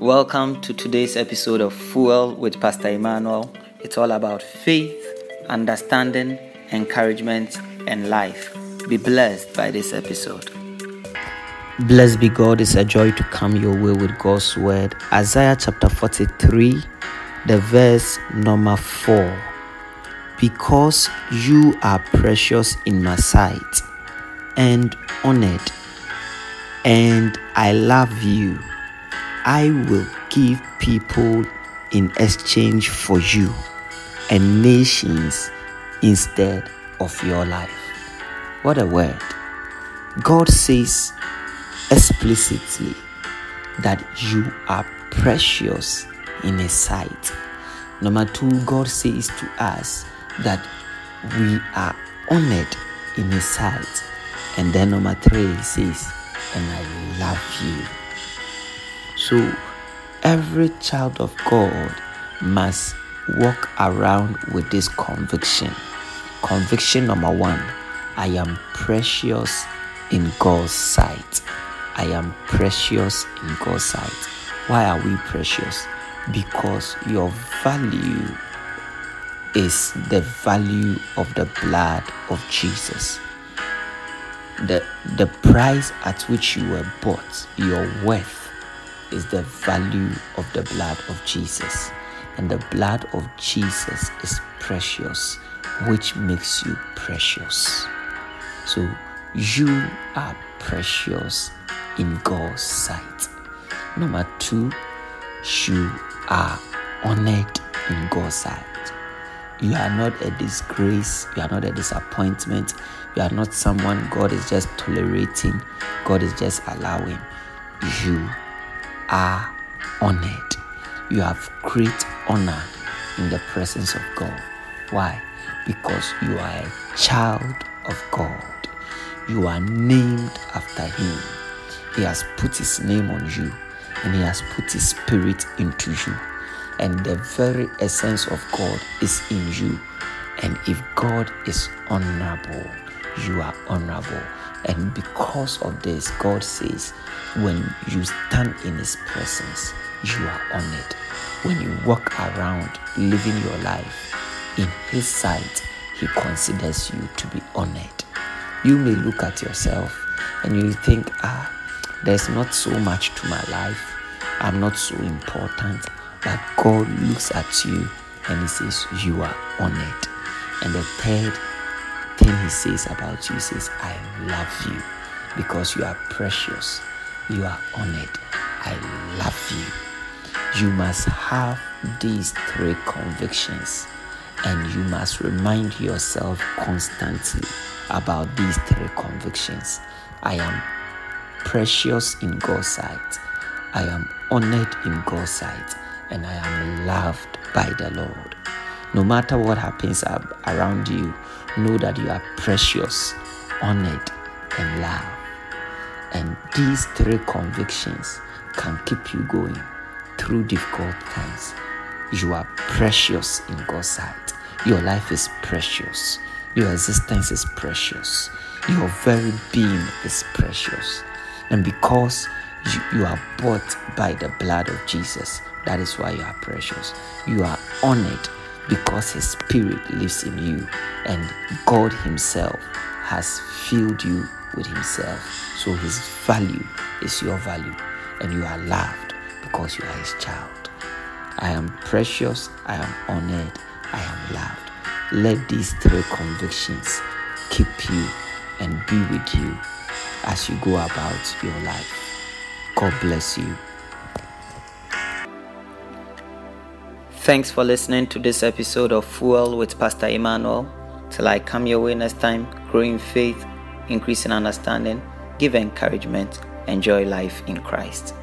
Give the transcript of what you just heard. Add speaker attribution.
Speaker 1: Welcome to today's episode of Fuel with Pastor Emmanuel. It's all about faith, understanding, encouragement, and life. Be blessed by this episode. Blessed be God, it's a joy to come your way with God's word. Isaiah chapter 43, the verse number 4. Because you are precious in my sight and honored, and I love you. I will give people in exchange for you and nations instead of your life. What a word. God says explicitly that you are precious in His sight. Number two, God says to us that we are honored in His sight. And then number three, He says, and I love you. So every child of God must walk around with this conviction. Conviction number one I am precious in God's sight. I am precious in God's sight. Why are we precious? Because your value is the value of the blood of Jesus. The, the price at which you were bought, your worth, is the value of the blood of Jesus. And the blood of Jesus is precious, which makes you precious. So you are precious in God's sight. Number two, you are honored in God's sight. You are not a disgrace, you are not a disappointment, you are not someone God is just tolerating, God is just allowing. You are honored. You have great honor in the presence of God. Why? Because you are a child of God. You are named after Him. He has put His name on you and He has put His Spirit into you. And the very essence of God is in you. And if God is honorable, you are honorable. And because of this, God says, when you stand in His presence, you are honored. When you walk around living your life in His sight, He considers you to be honored. You may look at yourself and you think, ah, there's not so much to my life. I'm not so important. But God looks at you and He says, You are honored. And the third thing He says about you, He says, I love you because you are precious. You are honored. I love you. You must have these three convictions and you must remind yourself constantly about these three convictions. I am precious in God's sight. I am honored in God's sight and I am loved by the Lord. No matter what happens around you, know that you are precious, honored, and loved. And these three convictions can keep you going through difficult times. You are precious in God's sight. Your life is precious. Your existence is precious. Your very being is precious. And because you, you are bought by the blood of Jesus, that is why you are precious. You are honored because His Spirit lives in you, and God Himself has filled you with Himself. So His value is your value, and you are loved because you are His child. I am precious, I am honored, I am loved. Let these three convictions keep you and be with you as you go about your life. God bless you. Thanks for listening to this episode of Fuel with Pastor Emmanuel. Till I come your way next time, grow in faith, increase in understanding, give encouragement, enjoy life in Christ.